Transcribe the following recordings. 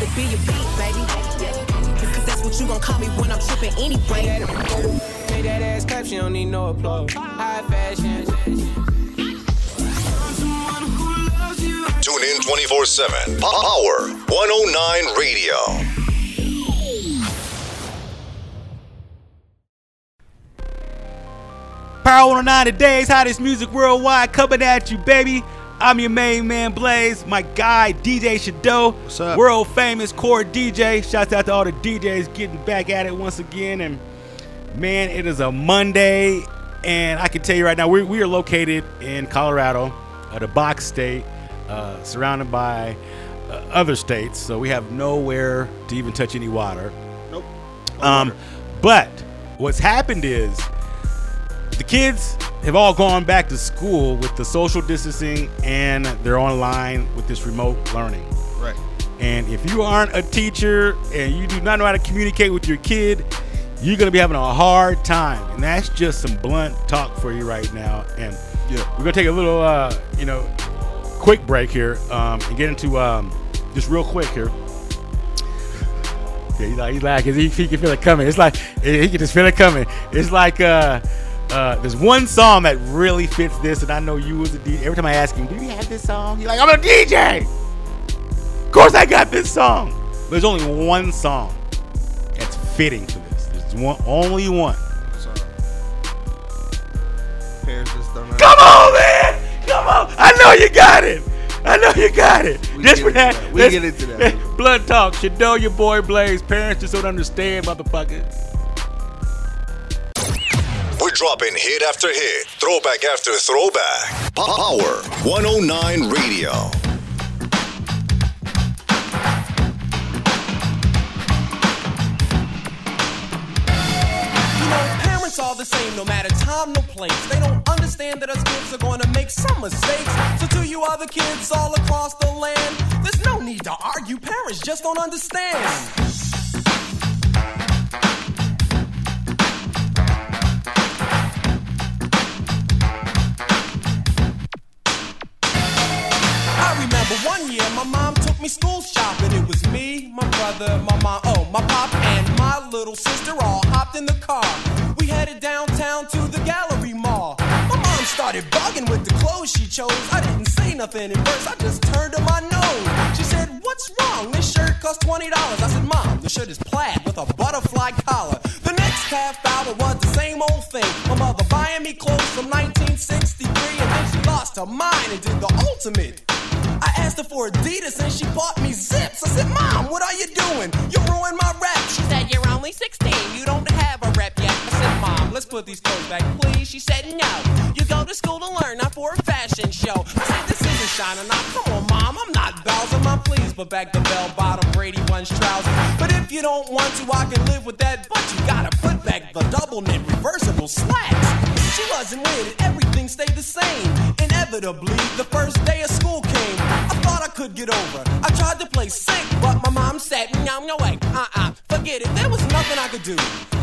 rather be your beat, baby. Cause that's what you gon' call me when I'm tripping anyway. Make that ass clap, she don't need no applause. High fashion. Tune in 24 7. Power 109 Radio. Power 109 today's hottest music worldwide coming at you, baby. I'm your main man Blaze, my guy DJ Shadow, What's up? world famous core DJ. Shouts out to all the DJs getting back at it once again. And man, it is a Monday, and I can tell you right now, we, we are located in Colorado, uh, the box state, uh, surrounded by uh, other states, so we have nowhere to even touch any water. Nope. Um, but what's happened is the kids have all gone back to school with the social distancing and they're online with this remote learning. Right. And if you aren't a teacher and you do not know how to communicate with your kid, you're going to be having a hard time. And that's just some blunt talk for you right now. And Yeah. we're going to take a little, uh, you know, quick break here um, and get into um, just real quick here. Yeah, he's like, he's like, he, he can feel it coming. It's like, he can just feel it coming. It's like, uh, uh, there's one song that really fits this, and I know you as a DJ. Every time I ask him, do you have this song? He's like, I'm a DJ. Of course I got this song. There's only one song that's fitting for this. There's one, only one. So, parents just don't. Come on, man. Come on. I know you got it. I know you got it. We just get for into that. that. We get into that. Blunt talk. Should know your boy Blaze. Parents just don't understand, motherfucker. We're dropping hit after hit, throwback after throwback. Power 109 Radio. You know, parents are the same no matter time, no place. They don't understand that us kids are gonna make some mistakes. So to you other kids all across the land, there's no need to argue. Parents just don't understand. Remember one year my mom took me school shopping. It was me, my brother, my mom, oh, my pop, and my little sister all hopped in the car. We headed downtown to the gallery mall. My mom started bugging with the clothes she chose. I didn't say nothing at first, I just turned to my nose. She said, What's wrong? This shirt costs $20. I said, Mom, the shirt is plaid with a butterfly collar. The next half hour was the same old thing. My mother buying me clothes from 1963, and then she lost her mind and did the ultimate. I asked her for Adidas and she bought me zips. I said, Mom, what are you doing? You ruined my rap. She said, You're only 16. You don't have a put these clothes back, please. She said, No. You go to school to learn, not for a fashion show. I said, This isn't shining on. Come on, Mom, I'm not Bowser. Mom, please but back the bell bottom Brady Bunch trousers. But if you don't want to, I can live with that. But you gotta put back the double knit reversible slacks. She wasn't with it, everything stayed the same. Inevitably, the first day of school came. I thought I could get over. I tried to play sick, but my mom said, No, no way, uh uh, forget it. There was nothing I could do.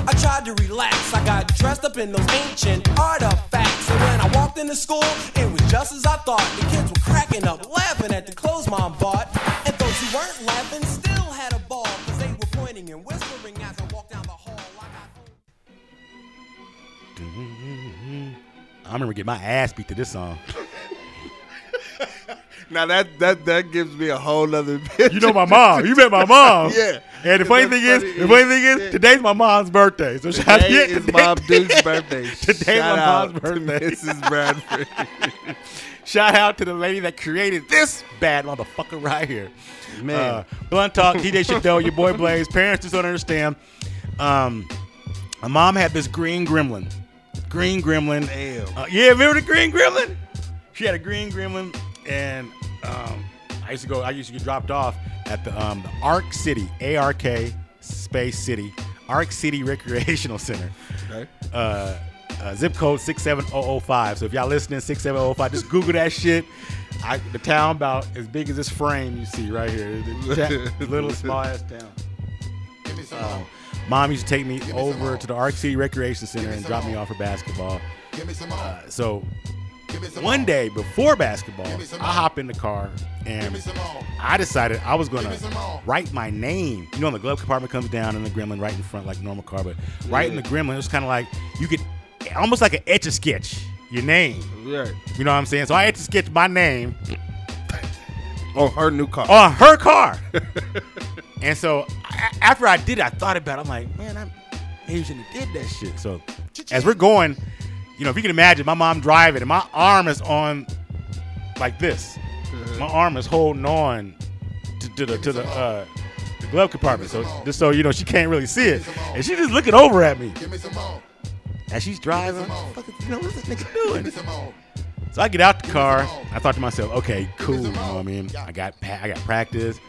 I tried to relax. I got dressed up in those ancient artifacts. And when I walked into school, it was just as I thought. The kids were cracking up, laughing at the clothes mom bought. And those who weren't laughing still had a ball, because they were pointing and whispering as I walked down the hall. I remember getting my ass beat to this song. Now that that that gives me a whole other. picture. You know my mom. You met my mom. Yeah. And the funny thing is, the funny thing is, Yeah. today's my mom's birthday. So shout Today out is Bob Duke's birthday. Today's my mom's to birthday. Mrs. Bradford. Shout out to the lady that created this bad motherfucker right here. Man. Uh, Blunt Talk, DJ Shadow, your boy Blaze. Parents just don't understand. Um, my mom had this green gremlin. Green gremlin. Damn. Uh, yeah, remember the green gremlin? She had a green gremlin, and um, I used to go. I used to get dropped off at the um, the Ark City, A R K Space City, Ark City Recreational Center. Okay. Uh, uh, zip code 67005. So if y'all listening, 67005, just Google that shit. I, the town about as big as this frame you see right here. The, the little small ass town. Um, mom used to take me over to the Ark City Recreation Center and drop me off for basketball. Uh, so one day before basketball, I hop in the car and I decided I was gonna write my name. You know, the glove compartment comes down and the gremlin right in front, like normal car, but right in the gremlin, it was kind of like you could almost like an etch a sketch your name. Right. You know what I'm saying? So I had to sketch my name On her new car. on her car. and so a- after I did it, I thought about it. I'm like, man, I maybe shouldn't have did that shit. So as we're going, you know, if you can imagine, my mom driving and my arm is on like this. My arm is holding on to, to the to the uh, the glove compartment. So just so you know, she can't really see it, and she just looking over at me as she's driving. You know, what's this nigga doing? So I get out the car. I thought to myself, okay, cool. You know what I mean? I got I got practice.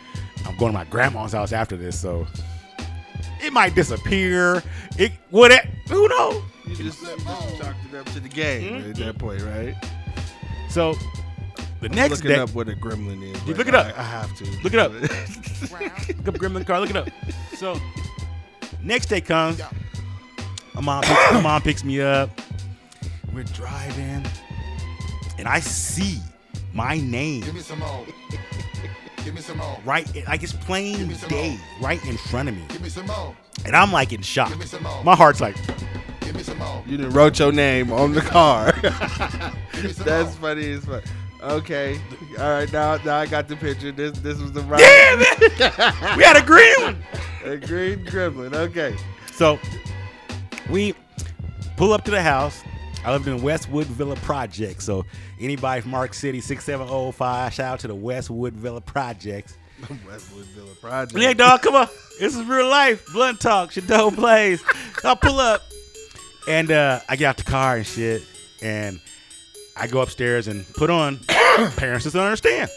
I'm going to my grandma's house after this, so it might disappear. It would it? Who knows? You just, you just chalked it up to the game Mm-hmm. at that point, right? So the next Looking day, up what a gremlin is. You right look it now. up. I, I have to. Look it up. look up Gremlin car. Look it up. So next day comes. My mom, picks, my mom picks me up. We're driving, and I see my name Give me some more. Give me some more. right, like it's plain day, more. right in front of me, Give me some more. and I'm like in shock. Give me some more. My heart's like, You done wrote your name on the car. Give me some That's funny as fuck. Okay. All right. Now, now I got the picture. This, this was the right. damn it, we had a green one. A green gremlin. Okay. So we pull up to the house. I lived in Westwood Villa Project. So anybody from Ark City, 6705, shout out to the Westwood Villa Projects. Westwood Villa Project. Yeah, dog, come on. This is real life. Blunt talk, Shadow Blaze. I'll pull up. And uh, I get out the car and shit. And I go upstairs and put on Parents Just Don't Understand.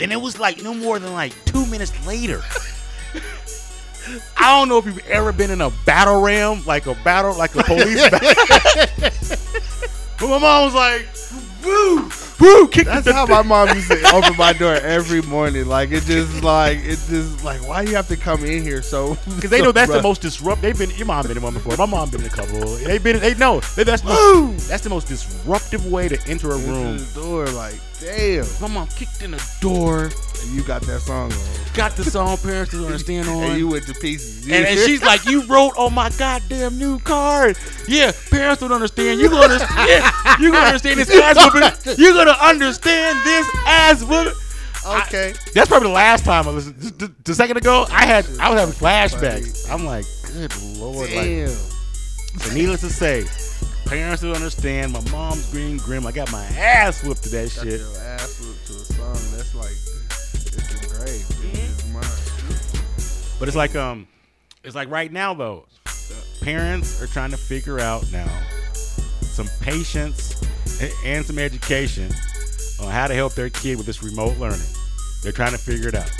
And it was like no more than like two minutes later. I don't know if you've ever been in a battle ram, like a battle, like a police battle. but my mom was like, woo, woo, kick That's how my mom used to open my door every morning. Like it just like it just like why do you have to come in here so Because they know that's the most disrupt. They've been. Your mom been in one before. My mom been in a couple. They've been. They know. That's the most, that's the most disruptive way to enter a Into room. the door like damn. My mom kicked in the door, And you got that song on. got the song "Parents to Understand" on, And you went to pieces. and, and she's like, "You wrote on my goddamn new card. Yeah, parents don't understand. You gonna understand? You gonna understand this ass whooping? You gonna understand this ass whooping?" Okay. That's probably the last time I listened. Just- just a second ago, I had I was having flashbacks. I'm like, good lord, like. So needless to say, parents don't understand. My mom's green grim. I got my ass whooped to that Got shit. your ass whooped to a song that's like it's Mm-hmm. in his mind. But it's like um, it's like right now though, parents are trying to figure out now some patience and some education on how to help their kid with this remote learning. They're trying to figure it out.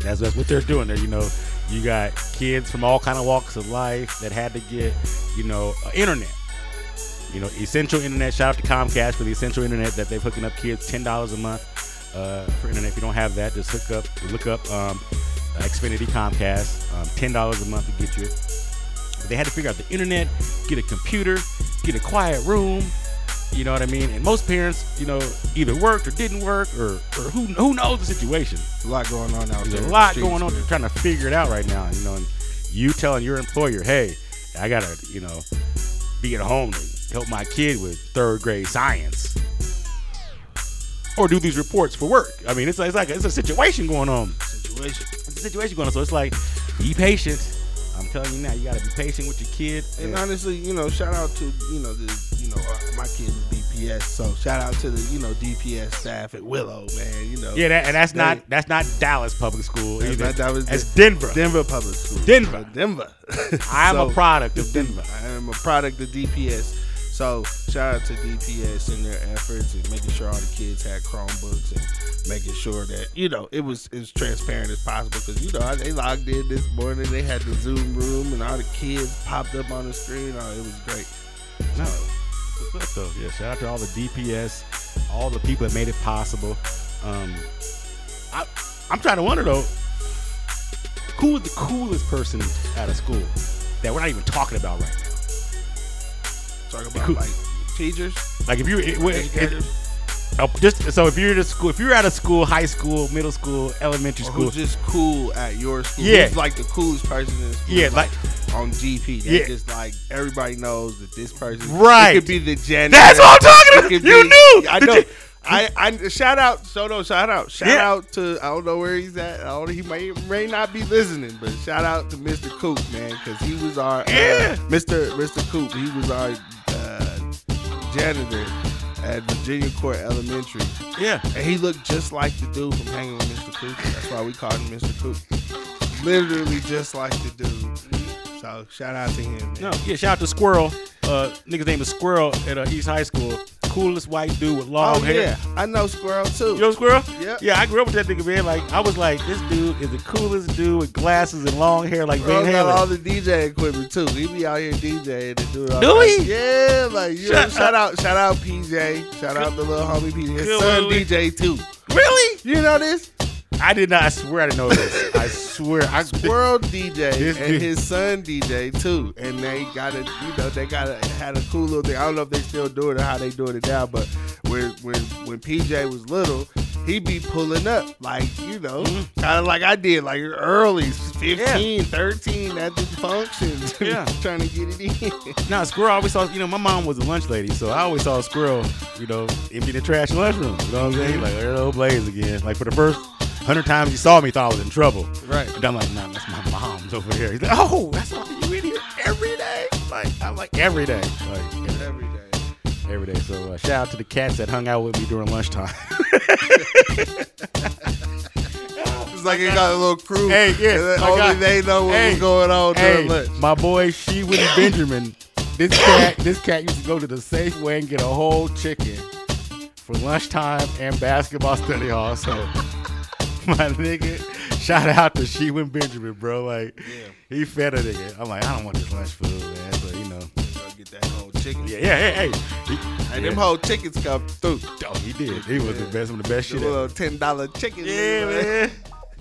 That's, that's what they're doing there. You know, you got kids from all kind of walks of life that had to get, you know, uh, internet. You know, essential internet. Shout out to Comcast for the essential internet that they're hooking up kids ten dollars a month uh, for internet. If you don't have that, just hook up, look up um, Xfinity Comcast. Um, ten dollars a month to get you. But they had to figure out the internet, get a computer, get a quiet room. You know what I mean? And most parents, you know, either worked or didn't work, or or who who knows the situation. A lot going on out there. There's a lot going on. They're trying to figure it out right now. You know, and you telling your employer, "Hey, I gotta, you know, be at home to help my kid with third grade science, or do these reports for work." I mean, it's like, it's like it's a situation going on. situation. It's a situation going on. So it's like, be patient. I'm telling you now, you gotta be patient with your kid. And honestly, you know, shout out to you know the you know uh, my kids is DPS, so shout out to the you know DPS staff at Willow, man. You know, yeah, that, and that's They- not that's not Dallas public school That's not- that was that's Denver. Denver Public School, Denver. Denver. I'm So- a product of Denver. I am a product of DPS. So shout out to DPS and their efforts and making sure all the kids had Chromebooks and making sure that you know it was as transparent as possible because you know they logged in this morning. They had the Zoom room and all the kids popped up on the screen. Oh, it was great. No. What's though? Yeah, shout out to all the DPS, all the people that made it possible. Um, I, I'm trying to wonder though, who is the coolest person out of school that we're not even talking about right now? Talk about like teachers. Like if you it, it, it, oh, just so if you're at a school, if you're at a school, high school, middle school, elementary school, who's just cool at your school? Yeah. Who's like the coolest person in school? Yeah, like- on GP. They Yeah. just like everybody knows that this person. Right. Could be the janitor. That's what I'm talking about. You be- knew. I know. I, I shout out Soto, shout out, shout Yeah. out to I don't know where he's at. I don't, he may may not be listening, but shout out to Mr. Coop, man, because he was our uh, Yeah. Mr. Mr. Coop. He was our janitor at Virginia Court Elementary. yeah, And he looked just like the dude from Hanging with Mr. Coop. That's why we called him Mr. Coop. Literally just like the dude. So shout out to him. Man. no, yeah. Shout out to Squirrel. Uh, nigga's name is Squirrel at uh, East High School. Coolest white dude with long Oh hair. yeah, I know Squirrel too. You know Squirrel? Yep. Yeah, I grew up with that nigga, man. Like, I was like, this dude is the coolest dude with glasses and long hair like Bro Van got all the DJ equipment too. He be out here DJing and doing all Do that. he? Yeah, like you know, shout out, shout out PJ, shout out the little homie PJ. His son. DJ too. Really? You know this? I did not. I swear I didn't know this. I swear. I World DJ This and dude- his son DJ too, and they got a you know they got a had a cool little thing. I don't know if they still do it or how they doing it now, but when when when PJ was little, he be pulling up like you know Mm-hmm. kind of like I did like early 15, 13 at the functions, Yeah. trying to get it in. Nah, Squirrel I always saw, you know, my mom was a lunch lady, so I always saw squirrel, you know, empty the trash in the lunchroom. You know what I'm saying? Like, there old Blaze again. Like, for the first hundred times you saw me, thought I was in trouble. Right. And I'm like, nah, that's my mom's over here. He's like, oh, that's why you in here every day? Like, I'm like, every day. Like, Every day. every day. So, uh, shout out to the cats that hung out with me during lunchtime. It's like he got a little crew. Hey, yeah, and then my only guy. they know what Hey, was going on hey, during lunch. my boy she Shewin Benjamin. This cat, this cat used to go to the Safeway and get a whole chicken for lunchtime and basketball study hall. So, my nigga, shout out to Shewin Benjamin, bro. Like, he fed a nigga. I'm like, I don't want this lunch food, man. But you know, get that whole chicken. yeah, yeah, hey, hey. He, And yeah. them whole chickens come through. Oh, he did. He was the best, one of the best The shit ever. little ten dollar chicken. Yeah, man.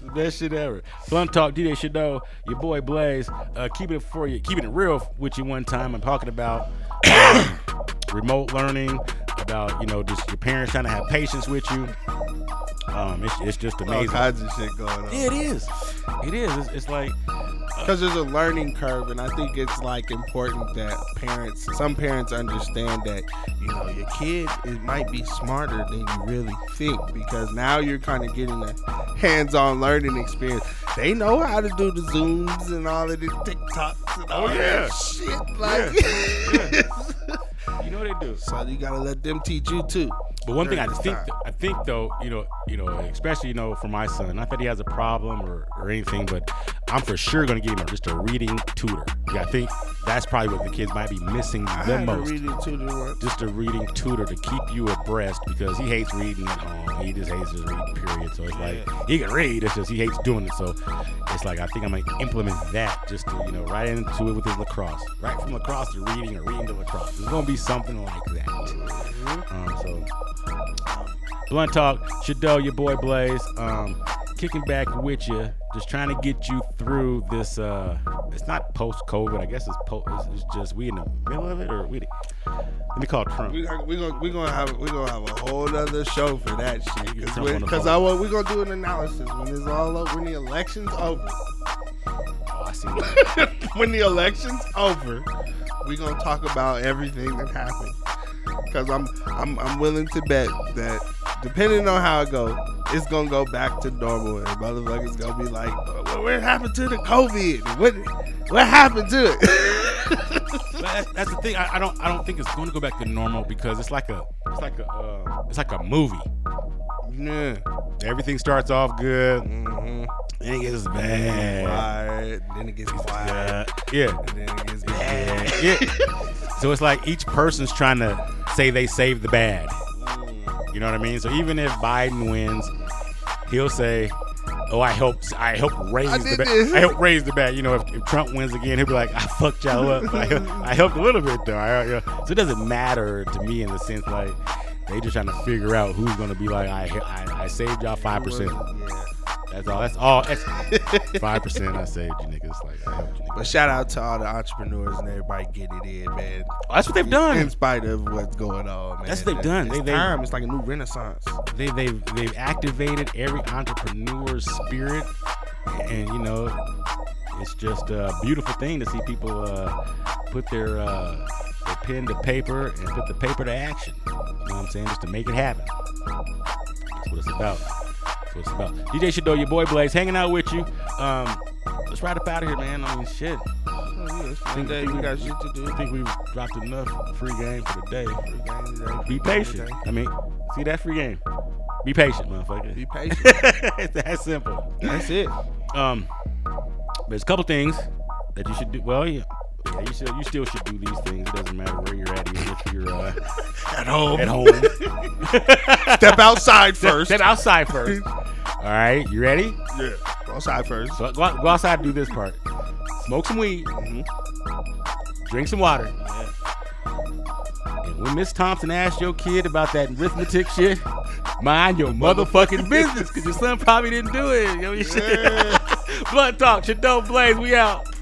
The Best shit ever. Blunt Talk, DJ Shadow, your boy Blaze, uh, keeping it for you, keeping it real with you one time. I'm talking about um, remote learning, about you know just your parents trying to have patience with you. Um, it's, it's just amazing. All kinds of shit going on. Yeah, it is. It is. It's, it's like Because there's a learning curve, and I think it's like important that parents, some parents understand that you know your kid it might be smarter than you really think because now you're kind of getting a hands-on learning experience. They know how to do the zooms and all of the TikToks and all Oh, yeah. that shit. Like, you know what they do. so you gotta let them teach you too. But one thing I think. I think though, you know, you know, especially you know, for my son, not that he has a problem or, or anything, but I'm for sure gonna give him just a reading tutor. Yeah, I think that's probably what the kids might be missing I the had a most. reading tutor once. Just a reading tutor to keep you abreast because he hates reading home. He just hates his reading period. So it's like he can read, it's just he hates doing it. So it's like I think I'm gonna implement that just to you know right into it with his lacrosse, right from lacrosse to reading or reading to lacrosse. It's gonna be something like that. Um, so Blunt Talk, Shadow, your boy Blaze, um, kicking back with you, just trying to get you through this. Uh, it's not post COVID, I guess it's post. It's, it's just we in the middle of it, or we. Let me call Trump. We are we gonna we gonna have we gonna have a whole other show for that shit because on the because phone. I want we gonna do an analysis when it's all over when the election's over Oh, I see. when the election's over we're gonna talk about everything that happened because I'm I'm I'm willing to bet that depending on how it go it's gonna go back to normal and motherfuckers gonna be like what, what happened to the COVID what what happened to it that's, that's the thing. I, I don't. I don't think it's going to go back to normal because it's like a. It's like a. Uh, it's like a movie. yeah Everything starts off good, mm-hmm. and it gets bad. quiet then it gets quiet Uh, yeah. and then it gets bad. yeah. So it's like each person's trying to say they saved the bad. You know what I mean? So even if Biden wins, he'll say, "Oh, I helped. I helped raise I the bad. this." I helped raise the bad." You know, if, if Trump wins again, he'll be like, "I fucked y'all up, but I, helped- I helped a little bit though." I, you know, so it doesn't matter to me in the sense like they just trying to figure out who's gonna be like, "I I, I saved y'all five percent." That's all. That's all. That's five percent. I saved you niggas. Like I helped you niggas. But shout out to all the entrepreneurs and everybody getting it in, man. That's what they've done. In spite of what's going on, man. That's what they've done. It's They- they- time. It's like a new renaissance. they they've they've activated every entrepreneur's spirit, and you know, it's just a beautiful thing to see people uh, put their uh, their pen to paper and put the paper to action. You know what I'm saying? Just to make it happen. That's what it's about. That's what it's about. DJ Shadow, your boy Blaze, hanging out with you. Um, let's ride up out of here, man. I mean, shit. Oh, yeah, it's Monday. We got shit to do. I think we've dropped enough free game for the day. Free game today. Be patient. I mean, see that free game. Be patient, motherfucker. Be patient. it's that simple. That's it. Um, there's a couple things that you should do. Well, yeah, yeah, you still you still should do these things. It doesn't matter where you're at, even if you're uh, At home. at home. Step outside Step- first. Step outside first. All right, you ready? Yeah. Go outside first. So go, go outside and do this part. Smoke some weed. Mm-hmm. Drink some water. And when Miss Thompson asked your kid about that arithmetic shit, mind your motherfucking business, because your son probably didn't do it. You know, you should. Blunt talk, Shadow Blaze, we out.